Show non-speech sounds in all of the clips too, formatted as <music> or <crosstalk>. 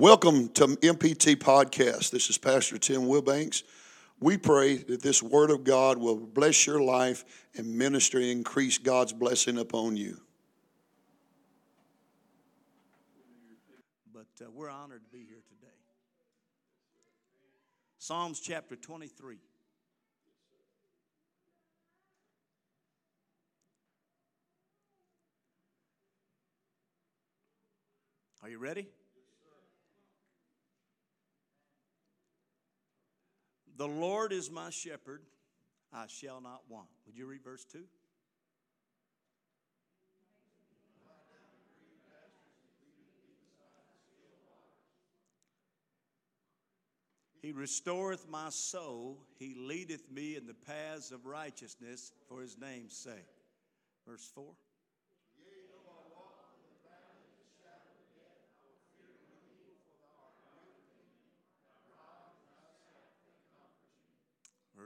Welcome to MPT Podcast. This is Pastor Tim Wilbanks. We pray that this Word of God will bless your life and ministry, and increase God's blessing upon you. But uh, we're honored to be here today. Psalms chapter 23. Are you ready? The Lord is my shepherd, I shall not want. Would you read verse 2? He restoreth my soul. He leadeth me in the paths of righteousness for his name's sake. Verse 4.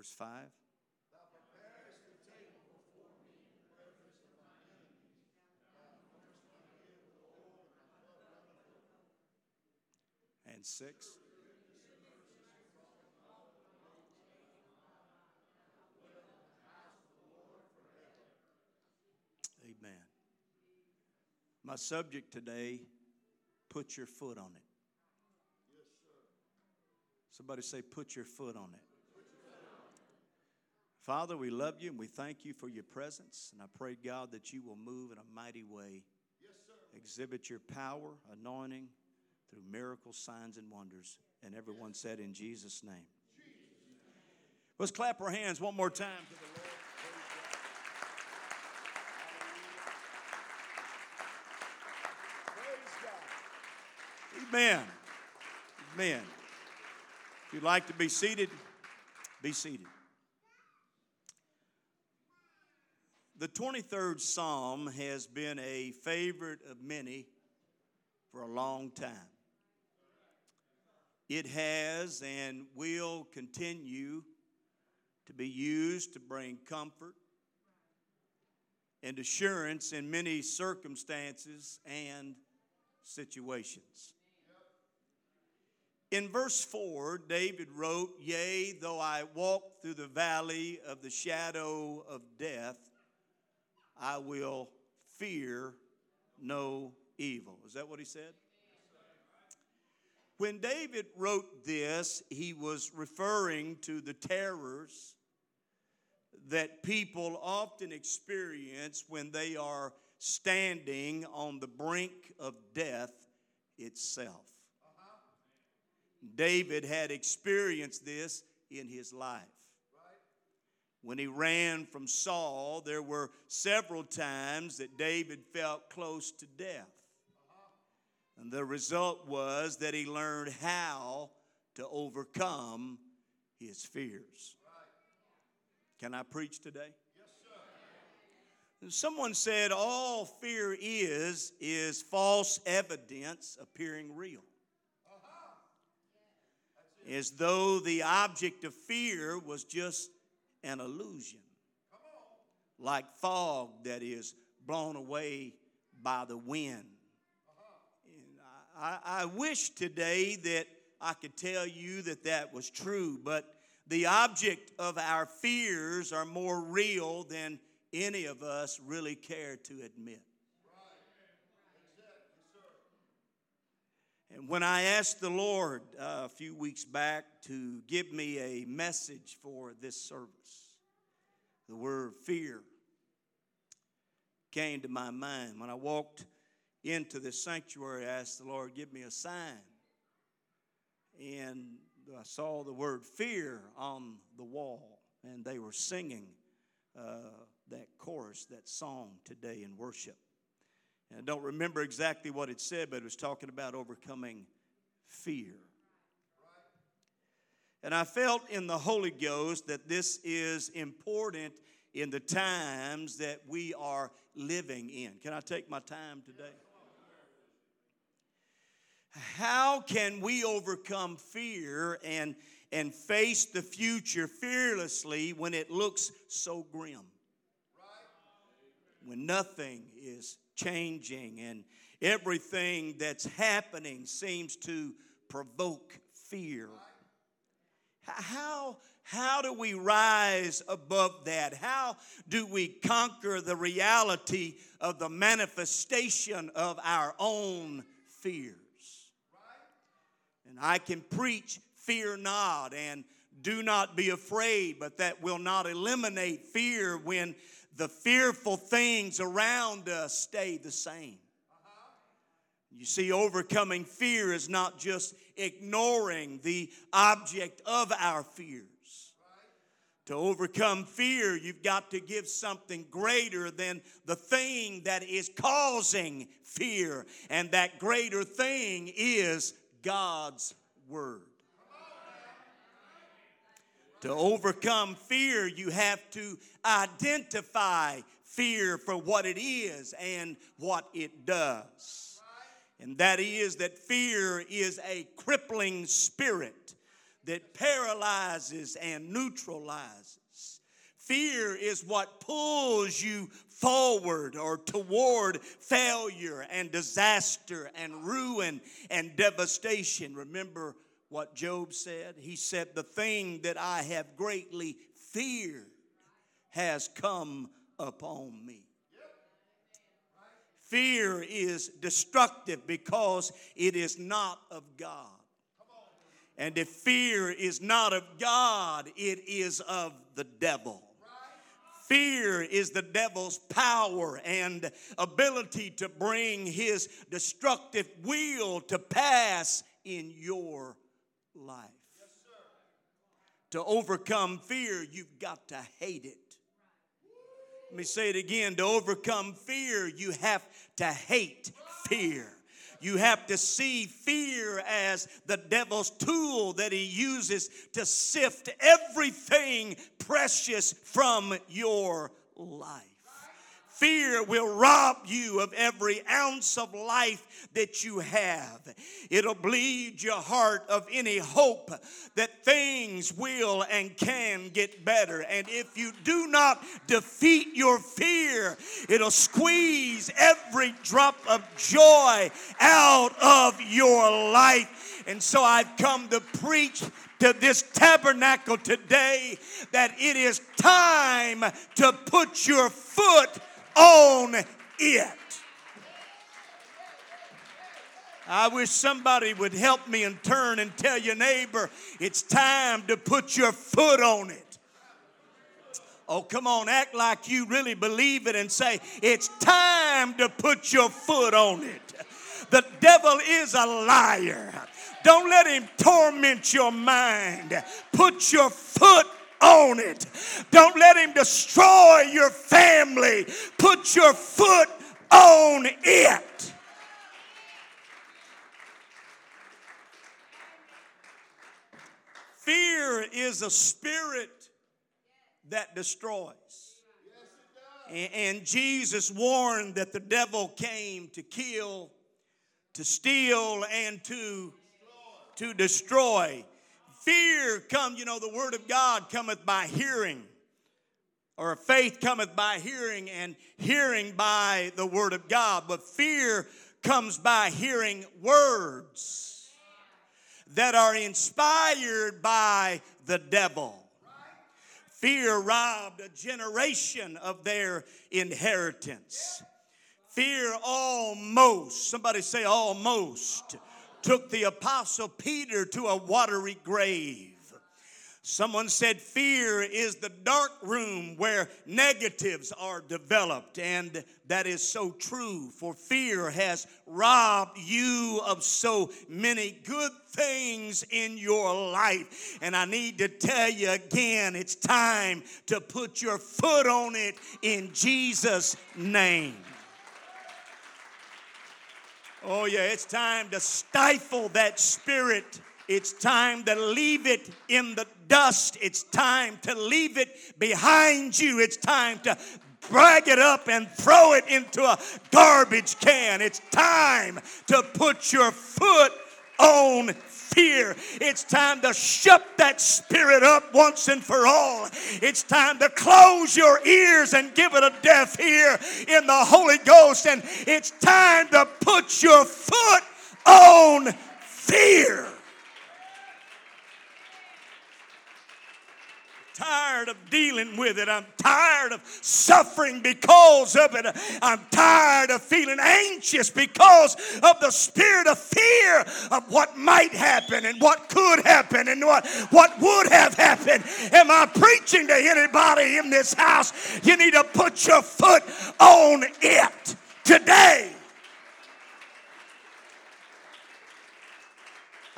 Verse 5. And 6. Amen. My subject today put your foot on it. Somebody say, put your foot on it. Father, we love you and we thank you for your presence. And I pray, God, that you will move in a mighty way. Yes, Exhibit your power, anointing through miracles, signs, and wonders. And everyone said, In Jesus' name. Let's clap our hands one more time to the Lord. Amen. Amen. If you'd like to be seated, be seated. The 23rd Psalm has been a favorite of many for a long time. It has and will continue to be used to bring comfort and assurance in many circumstances and situations. In verse 4, David wrote, Yea, though I walk through the valley of the shadow of death, I will fear no evil. Is that what he said? When David wrote this, he was referring to the terrors that people often experience when they are standing on the brink of death itself. Uh-huh. David had experienced this in his life. When he ran from Saul, there were several times that David felt close to death. And the result was that he learned how to overcome his fears. Can I preach today? Yes, sir. Someone said all fear is is false evidence appearing real. Uh-huh. As though the object of fear was just an illusion, like fog that is blown away by the wind. I, I wish today that I could tell you that that was true, but the object of our fears are more real than any of us really care to admit. And when I asked the Lord uh, a few weeks back to give me a message for this service, the word fear came to my mind. When I walked into the sanctuary, I asked the Lord, give me a sign. And I saw the word fear on the wall, and they were singing uh, that chorus, that song today in worship. And I don't remember exactly what it said, but it was talking about overcoming fear. And I felt in the Holy Ghost that this is important in the times that we are living in. Can I take my time today? How can we overcome fear and, and face the future fearlessly when it looks so grim? When nothing is changing and everything that's happening seems to provoke fear. How, how do we rise above that? How do we conquer the reality of the manifestation of our own fears? And I can preach, fear not, and do not be afraid, but that will not eliminate fear when the fearful things around us stay the same. Uh-huh. You see, overcoming fear is not just ignoring the object of our fears. To overcome fear, you've got to give something greater than the thing that is causing fear. And that greater thing is God's Word. To overcome fear, you have to identify fear for what it is and what it does. And that is that fear is a crippling spirit that paralyzes and neutralizes. Fear is what pulls you forward or toward failure and disaster and ruin and devastation. Remember what Job said? He said, The thing that I have greatly feared has come upon me. Fear is destructive because it is not of God. And if fear is not of God, it is of the devil. Fear is the devil's power and ability to bring his destructive will to pass in your life. To overcome fear, you've got to hate it. Let me say it again. To overcome fear, you have to hate fear. You have to see fear as the devil's tool that he uses to sift everything precious from your life. Fear will rob you of every ounce of life that you have. It'll bleed your heart of any hope that things will and can get better. And if you do not defeat your fear, it'll squeeze every drop of joy out of your life. And so I've come to preach to this tabernacle today that it is time to put your foot on it. I wish somebody would help me and turn and tell your neighbor it's time to put your foot on it. Oh, come on, act like you really believe it and say, It's time to put your foot on it. The devil is a liar. Don't let him torment your mind. Put your foot on it. Don't let him destroy your family. Put your foot on it. Fear is a spirit that destroys. And Jesus warned that the devil came to kill, to steal, and to, to destroy. Fear come, you know, the word of God cometh by hearing, or faith cometh by hearing, and hearing by the word of God. But fear comes by hearing words that are inspired by the devil. Fear robbed a generation of their inheritance. Fear almost, somebody say almost took the apostle Peter to a watery grave. Someone said fear is the dark room where negatives are developed, and that is so true, for fear has robbed you of so many good things in your life. And I need to tell you again it's time to put your foot on it in Jesus' name. Oh, yeah, it's time to stifle that spirit. It's time to leave it in the dust. It's time to leave it behind you. It's time to drag it up and throw it into a garbage can. It's time to put your foot on fear. It's time to shut that spirit up once and for all. It's time to close your ears and give it a deaf ear in the Holy Ghost. And it's time to put your foot on fear. Tired of dealing with it. I'm tired of suffering because of it. I'm tired of feeling anxious because of the spirit of fear of what might happen and what could happen and what, what would have happened. Am I preaching to anybody in this house? You need to put your foot on it today.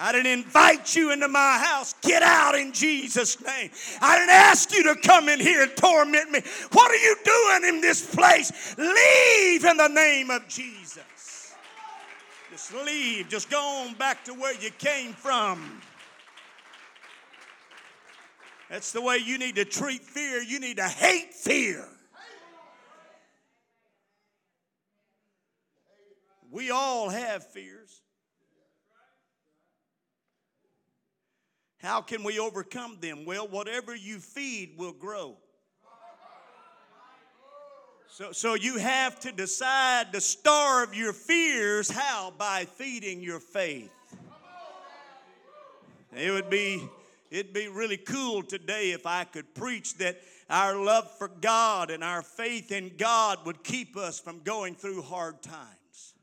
I didn't invite you into my house. Get out in Jesus' name. I didn't ask you to come in here and torment me. What are you doing in this place? Leave in the name of Jesus. Just leave. Just go on back to where you came from. That's the way you need to treat fear. You need to hate fear. We all have fears. How can we overcome them? Well, whatever you feed will grow. So, so you have to decide to starve your fears. How? By feeding your faith. It would be it'd be really cool today if I could preach that our love for God and our faith in God would keep us from going through hard times.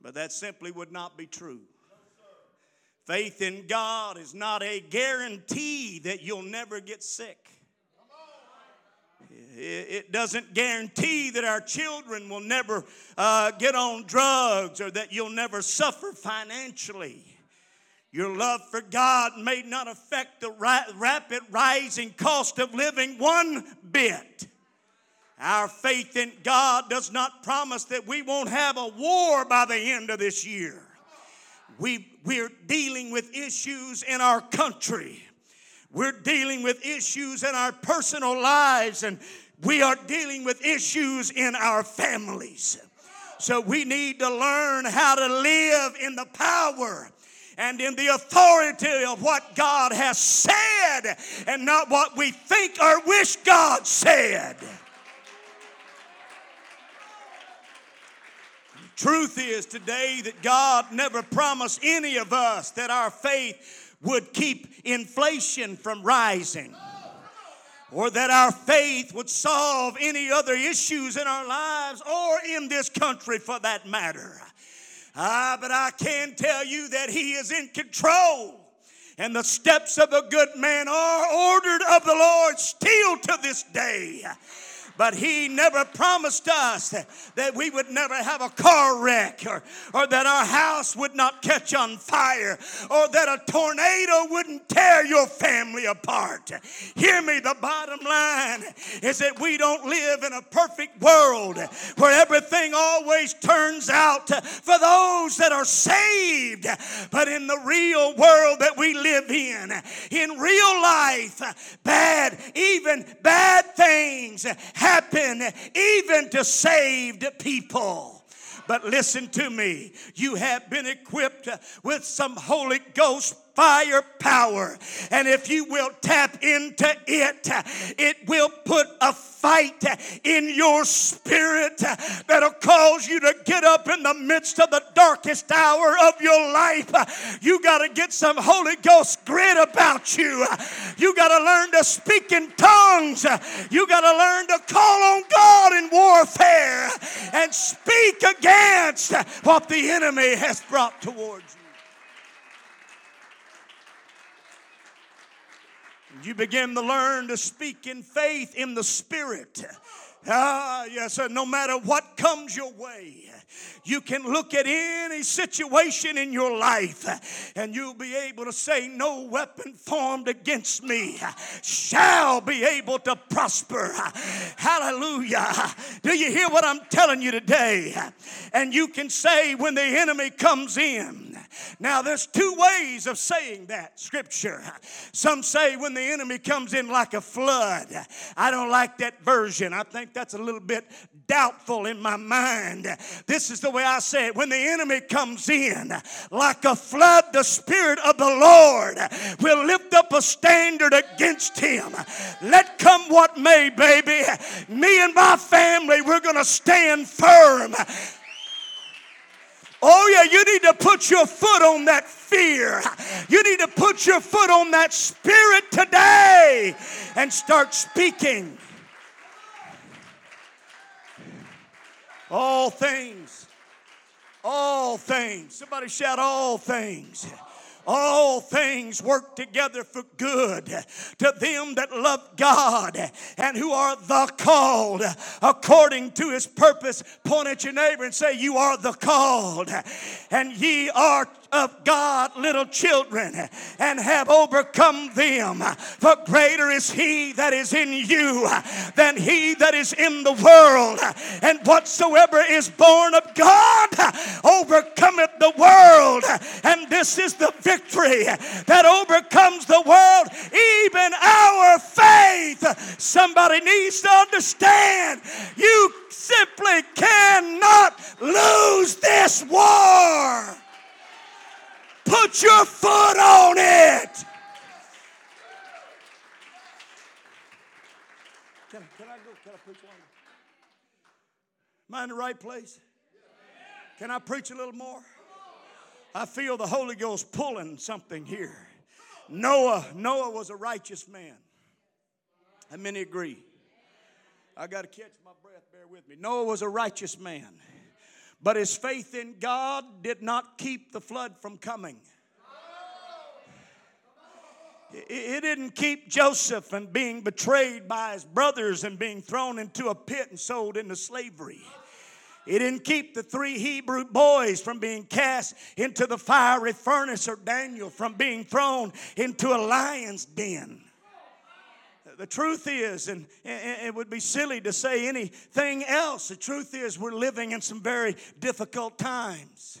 But that simply would not be true. Faith in God is not a guarantee that you'll never get sick. It doesn't guarantee that our children will never uh, get on drugs or that you'll never suffer financially. Your love for God may not affect the rapid rising cost of living one bit. Our faith in God does not promise that we won't have a war by the end of this year we, we're dealing with issues in our country. We're dealing with issues in our personal lives, and we are dealing with issues in our families. So we need to learn how to live in the power and in the authority of what God has said and not what we think or wish God said. Truth is today that God never promised any of us that our faith would keep inflation from rising or that our faith would solve any other issues in our lives or in this country for that matter. Ah, but I can tell you that He is in control. And the steps of a good man are ordered of the Lord still to this day. But He never promised us that we would never have a car wreck or, or that our house would not catch on fire or that a tornado wouldn't tear your family apart. Hear me, the bottom line is that we don't live in a perfect world where everything always turns out for those that are saved. But in the real world that we live in, in real life, bad, even bad things happen even to saved people. But listen to me. You have been equipped with some Holy Ghost fire power. And if you will tap into it, it will put a fight in your spirit that'll cause you to get up in the midst of the darkest hour of your life. You got to get some Holy Ghost grit about you. You got to learn to speak in tongues. You got to learn to call on God in warfare and speak against what the enemy has brought towards you. You begin to learn to speak in faith in the Spirit. Ah, yes. No matter what comes your way, you can look at any situation in your life and you'll be able to say, No weapon formed against me shall be able to prosper. Hallelujah. Do you hear what I'm telling you today? And you can say, When the enemy comes in, now there's two ways of saying that scripture. Some say, When the enemy comes in like a flood. I don't like that version. I think that's a little bit doubtful in my mind. This is the way I say it. When the enemy comes in like a flood, the Spirit of the Lord will lift up a standard against him. Let come what may, baby. Me and my family, we're going to stand firm. Oh, yeah, you need to put your foot on that fear. You need to put your foot on that spirit today and start speaking. All things. All things. Somebody shout, all things all things work together for good to them that love God and who are the called according to his purpose. Point at your neighbor and say, You are the called, and ye are of God, little children, and have overcome them. For greater is he that is in you than he that is in the world. And whatsoever is born of God overcometh the world. And this is the victory that overcomes the world, even our faith. Somebody needs to understand you simply cannot lose this war. Put your foot on it. Can, can I go? Can I preach one? Am I in the right place? Can I preach a little more? I feel the Holy Ghost pulling something here. Noah, Noah was a righteous man. How many agree? I got to catch my breath, bear with me. Noah was a righteous man. But his faith in God did not keep the flood from coming. It didn't keep Joseph from being betrayed by his brothers and being thrown into a pit and sold into slavery. It didn't keep the three Hebrew boys from being cast into the fiery furnace or Daniel from being thrown into a lion's den. The truth is, and it would be silly to say anything else, the truth is, we're living in some very difficult times.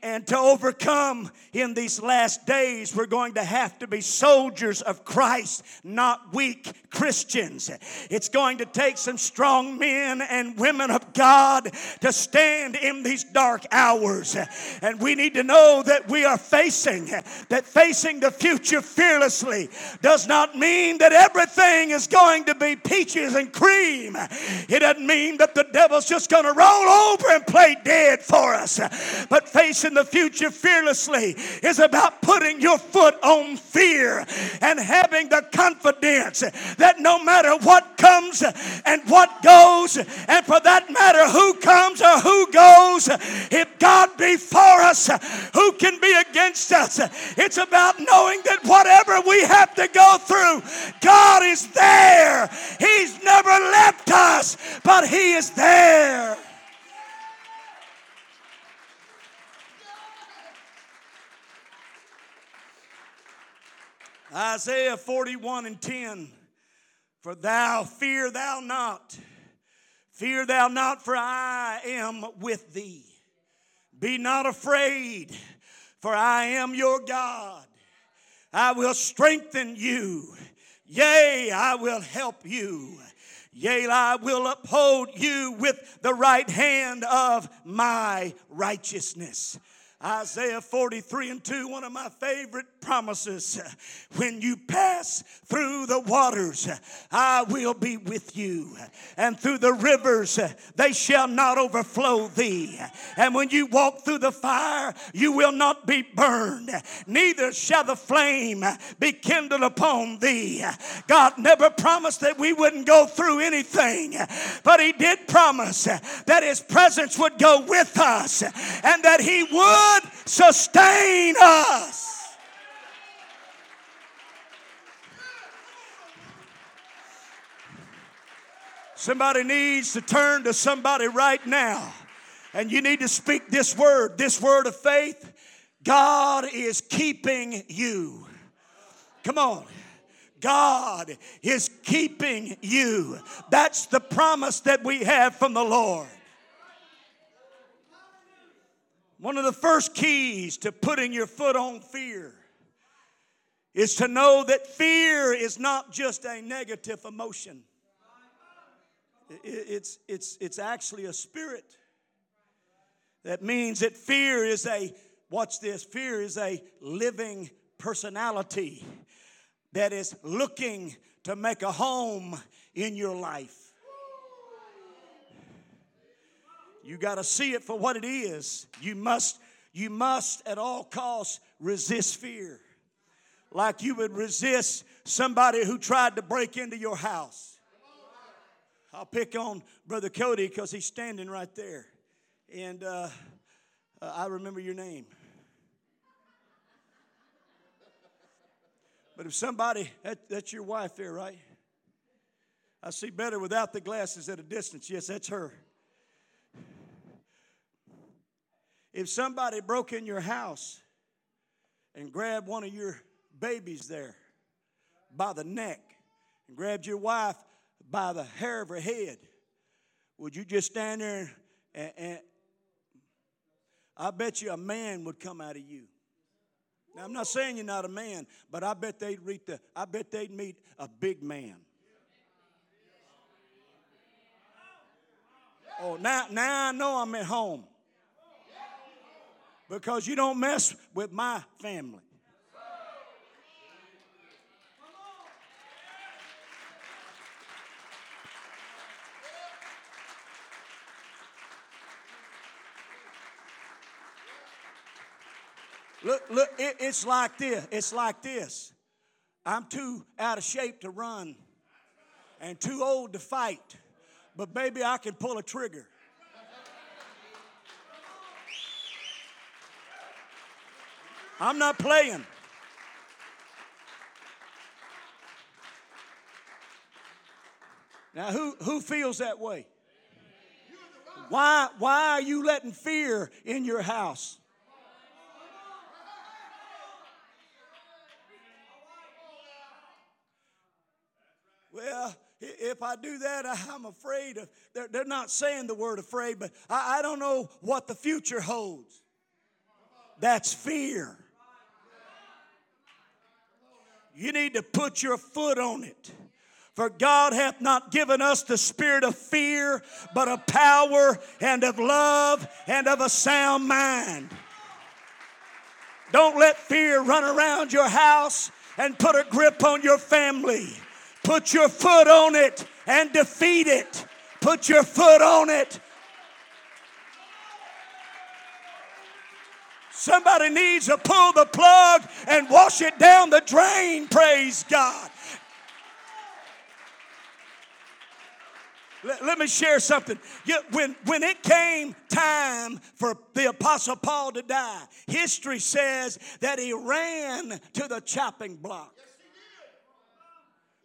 And to overcome in these last days, we're going to have to be soldiers of Christ, not weak Christians. It's going to take some strong men and women of God to stand in these dark hours. And we need to know that we are facing, that facing the future fearlessly does not mean that everything is going to be peaches and cream. It doesn't mean that the devil's just going to roll over and play dead for us. But facing the future fearlessly is about putting your foot on fear and having the confidence that no matter what comes and what goes, and for that matter, who comes or who goes, if God be for us, who can be against us? It's about knowing that whatever we have to go through, God is there. He's never left us, but He is there. Isaiah 41 and 10. For thou fear thou not, fear thou not, for I am with thee. Be not afraid, for I am your God. I will strengthen you. Yea, I will help you. Yea, I will uphold you with the right hand of my righteousness. Isaiah 43 and 2, one of my favorite promises. <laughs> When you pass through the waters, I will be with you. And through the rivers, they shall not overflow thee. And when you walk through the fire, you will not be burned, neither shall the flame be kindled upon thee. God never promised that we wouldn't go through anything, but He did promise that His presence would go with us and that He would sustain us. Somebody needs to turn to somebody right now. And you need to speak this word, this word of faith. God is keeping you. Come on. God is keeping you. That's the promise that we have from the Lord. One of the first keys to putting your foot on fear is to know that fear is not just a negative emotion. It's, it's, it's actually a spirit. That means that fear is a, watch this, fear is a living personality that is looking to make a home in your life. You got to see it for what it is. You must you must at all costs resist fear. Like you would resist somebody who tried to break into your house. I'll pick on Brother Cody because he's standing right there. And uh, uh, I remember your name. But if somebody, that, that's your wife there, right? I see better without the glasses at a distance. Yes, that's her. If somebody broke in your house and grabbed one of your babies there by the neck and grabbed your wife by the hair of her head, would you just stand there and, and I bet you a man would come out of you. Now I'm not saying you're not a man, but I bet they'd read the I bet they'd meet a big man. Oh, now, now I know I'm at home because you don't mess with my family. Look, look, it, it's like this. It's like this. I'm too out of shape to run and too old to fight, but maybe I can pull a trigger. I'm not playing. Now, who, who feels that way? Why, why are you letting fear in your house? Well, if I do that, I'm afraid of. They're, they're not saying the word afraid, but I, I don't know what the future holds. That's fear. You need to put your foot on it. For God hath not given us the spirit of fear, but of power and of love and of a sound mind. Don't let fear run around your house and put a grip on your family. Put your foot on it and defeat it. Put your foot on it Somebody needs to pull the plug and wash it down the drain, praise God. Let, let me share something. When, when it came time for the Apostle Paul to die, history says that he ran to the chopping block.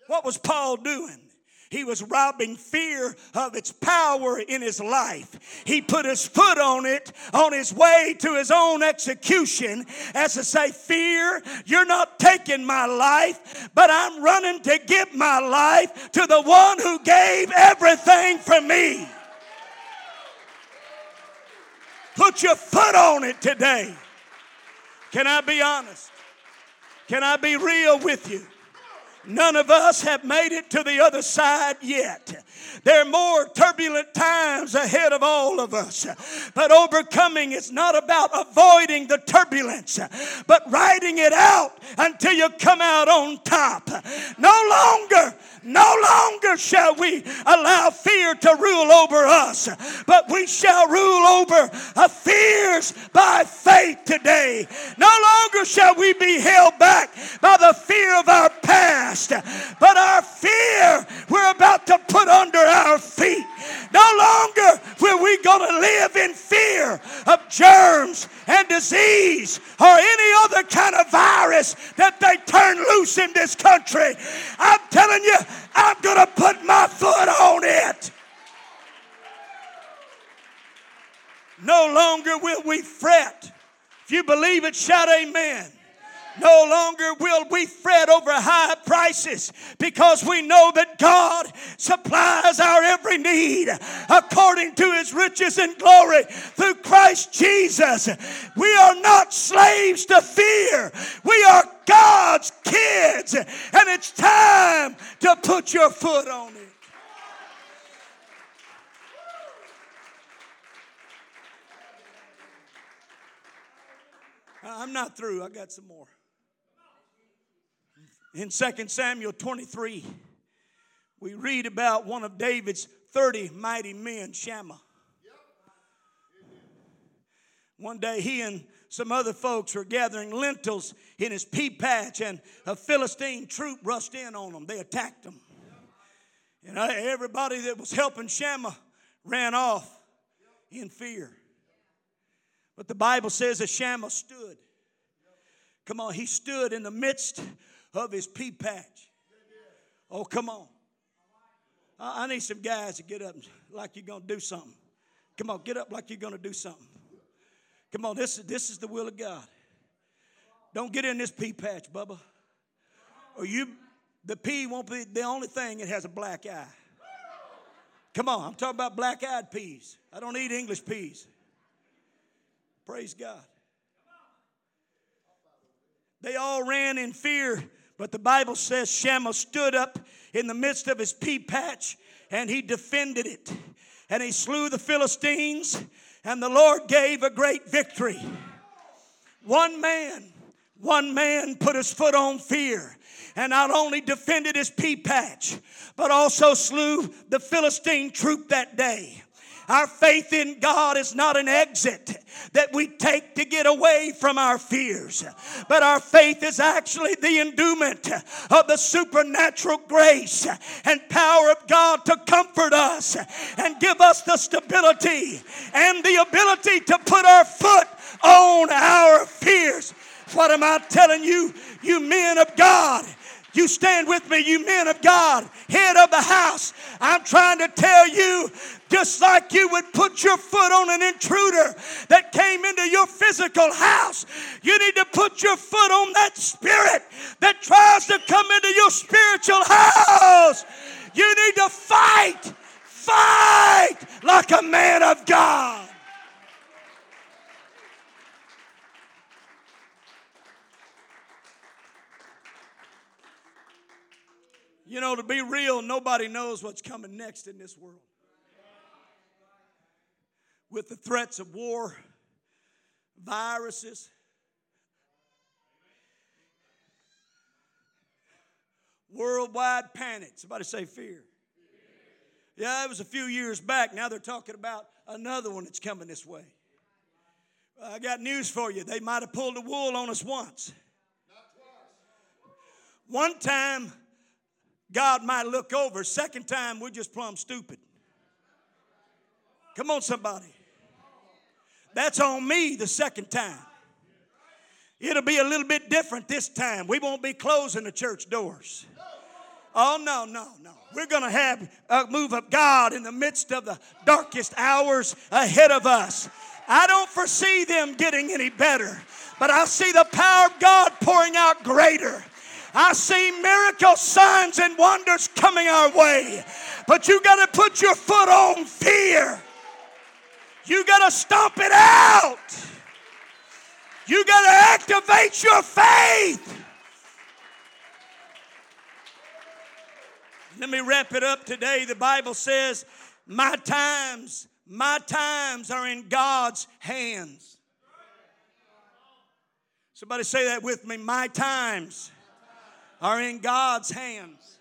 What was Paul doing? He was robbing fear of its power in his life. He put his foot on it on his way to his own execution as to say, Fear, you're not taking my life, but I'm running to give my life to the one who gave everything for me. Put your foot on it today. Can I be honest? Can I be real with you? None of us have made it to the other side yet. There are more turbulent times ahead of all of us. But overcoming is not about avoiding the turbulence, but riding it out until you come out on top. No longer, no longer shall we allow fear to rule over us, but we shall rule over fears by faith today. No longer shall we be held back by the fear of our past, but our fear we're about to put under our feet. No longer will we go to live in fear of germs and disease or any other kind of virus that they turn loose in this country. I'm telling you, I'm going to put my foot on it. No longer will we fret. If you believe it, shout amen. No longer will we fret over high prices because we know that God supplies our every need according to his riches and glory through Christ Jesus. We are not slaves to fear. We are God's kids, and it's time to put your foot on it. I'm not through. I got some more. In 2 Samuel 23, we read about one of David's 30 mighty men, Shammah. One day he and some other folks were gathering lentils in his pea patch, and a Philistine troop rushed in on them. They attacked them. And uh, everybody that was helping Shammah ran off in fear. But the Bible says that Shammah stood. Come on, he stood in the midst of his pea patch. Oh, come on. I need some guys to get up like you're going to do something. Come on, get up like you're going to do something. Come on, this, this is the will of God. Don't get in this pea patch, Bubba. Or you, the pea won't be the only thing that has a black eye. Come on, I'm talking about black eyed peas. I don't eat English peas. Praise God. They all ran in fear, but the Bible says Shammah stood up in the midst of his pea patch and he defended it. And he slew the Philistines, and the Lord gave a great victory. One man, one man put his foot on fear and not only defended his pea patch, but also slew the Philistine troop that day. Our faith in God is not an exit that we take to get away from our fears, but our faith is actually the endowment of the supernatural grace and power of God to comfort us and give us the stability and the ability to put our foot on our fears. What am I telling you, you men of God? You stand with me, you men of God, head of the house. I'm trying to tell you, just like you would put your foot on an intruder that came into your physical house, you need to put your foot on that spirit that tries to come into your spiritual house. You need to fight, fight like a man of God. You know, to be real, nobody knows what's coming next in this world. With the threats of war, viruses, worldwide panic. Somebody say fear. Yeah, it was a few years back. Now they're talking about another one that's coming this way. I got news for you. They might have pulled the wool on us once. One time, God might look over. Second time, we're just plumb stupid. Come on, somebody. That's on me the second time. It'll be a little bit different this time. We won't be closing the church doors. Oh, no, no, no. We're going to have a move of God in the midst of the darkest hours ahead of us. I don't foresee them getting any better, but I see the power of God pouring out greater. I see miracle signs and wonders coming our way. But you got to put your foot on fear. You got to stomp it out. You got to activate your faith. Let me wrap it up today. The Bible says, My times, my times are in God's hands. Somebody say that with me. My times are in God's hands.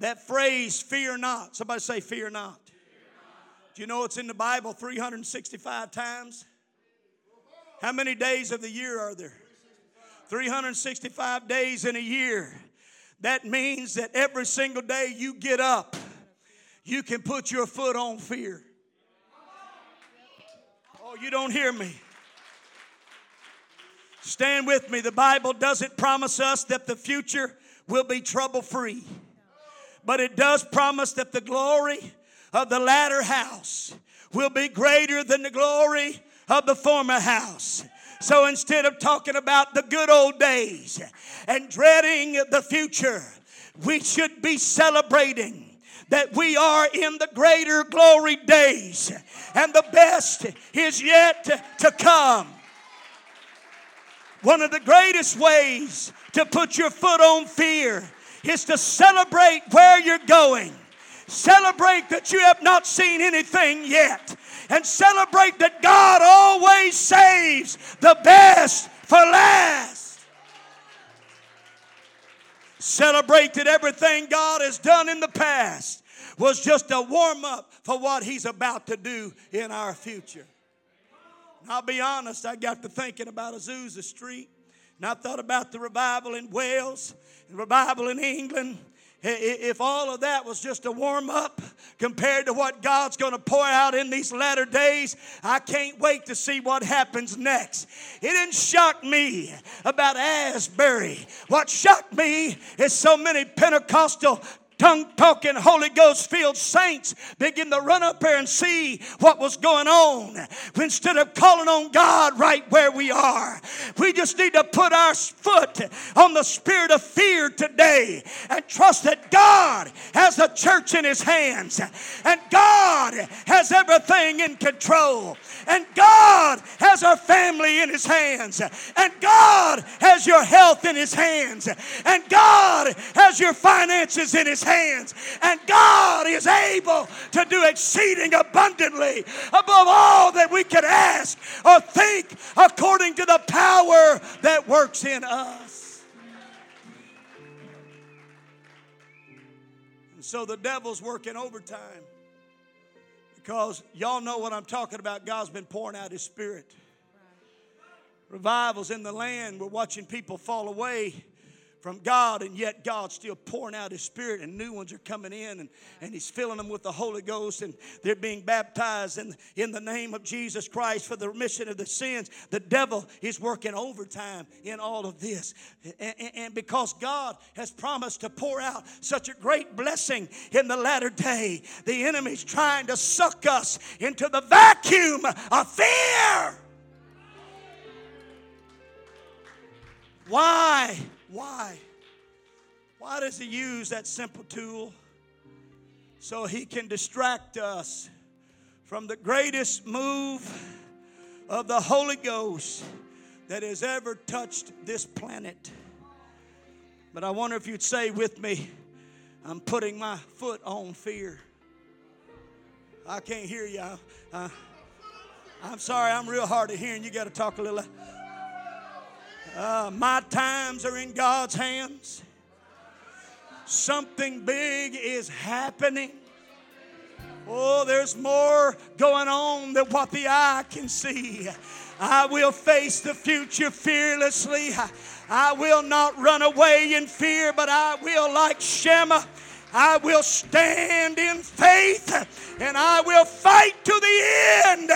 That phrase, fear not. Somebody say, fear not. Do you know it's in the Bible 365 times? How many days of the year are there? 365 days in a year. That means that every single day you get up, you can put your foot on fear. Oh, you don't hear me. Stand with me. The Bible doesn't promise us that the future will be trouble free, but it does promise that the glory of the latter house will be greater than the glory of the former house. So instead of talking about the good old days and dreading the future, we should be celebrating that we are in the greater glory days and the best is yet to come. One of the greatest ways to put your foot on fear is to celebrate where you're going Celebrate that you have not seen anything yet. And celebrate that God always saves the best for last. Celebrate that everything God has done in the past was just a warm up for what He's about to do in our future. I'll be honest, I got to thinking about Azusa Street, and I thought about the revival in Wales, and revival in England, if all of that was just a warm up compared to what God's going to pour out in these latter days, I can't wait to see what happens next. It didn't shock me about Asbury. What shocked me is so many Pentecostal tongue talking, Holy Ghost filled saints begin to run up there and see what was going on. Instead of calling on God right where we are, we just need to put our foot on the spirit of fear today and trust that God has the church in His hands and God has everything in control and God has our family in His hands and God has your health in His hands and God has your finances in His hands. And God is able to do exceeding abundantly above all that we can ask or think according to the power that works in us. And so the devil's working overtime because y'all know what I'm talking about. God's been pouring out his spirit. Revivals in the land. We're watching people fall away from God, and yet God's still pouring out His Spirit, and new ones are coming in, and, and He's filling them with the Holy Ghost, and they're being baptized in, in the name of Jesus Christ for the remission of the sins. The devil is working overtime in all of this. And, and because God has promised to pour out such a great blessing in the latter day, the enemy's trying to suck us into the vacuum of fear. Why? Why? Why does he use that simple tool? So he can distract us from the greatest move of the Holy Ghost that has ever touched this planet. But I wonder if you'd say with me, I'm putting my foot on fear. I can't hear you. I, am sorry, I'm real hard of hearing. You got to talk a little. Uh, my times are in God's hands. Something big is happening. Oh, there's more going on than what the eye can see. I will face the future fearlessly. I will not run away in fear, but I will, like Shammah, I will stand in faith and I will fight to the end.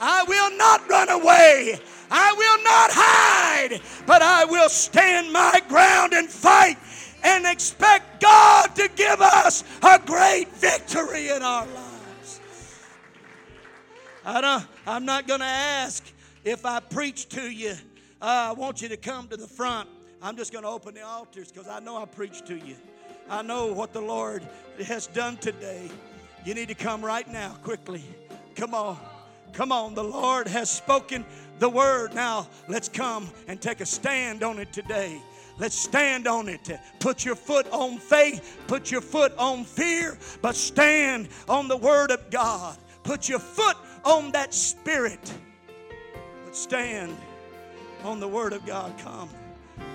I will not run away. I will not hide, but I will stand my ground and fight and expect God to give us a great victory in our lives. I don't, I'm not going to ask if I preach to you. Uh, I want you to come to the front. I'm just going to open the altars because I know I preached to you. I know what the Lord has done today. You need to come right now, quickly. Come on. Come on. The Lord has spoken the word. Now, let's come and take a stand on it today. Let's stand on it. Put your foot on faith, put your foot on fear, but stand on the word of God. Put your foot on that spirit, but stand on the word of God. Come,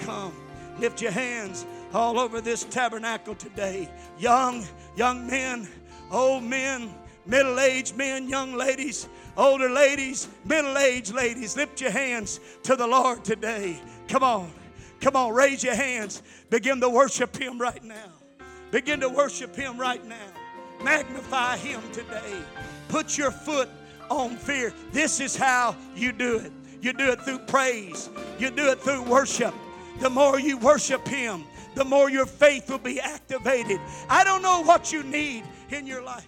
come. Lift your hands all over this tabernacle today. Young, young men, old men, middle aged men, young ladies older ladies, middle aged ladies, lift your hands to the Lord today. Come on. Come on, raise your hands. Begin to worship Him right now. Begin to worship Him right now. Magnify Him today. Put your foot on fear. This is how you do it. You do it through praise, you do it through worship. The more you worship Him, the more your faith will be activated. I don't know what you need in your life.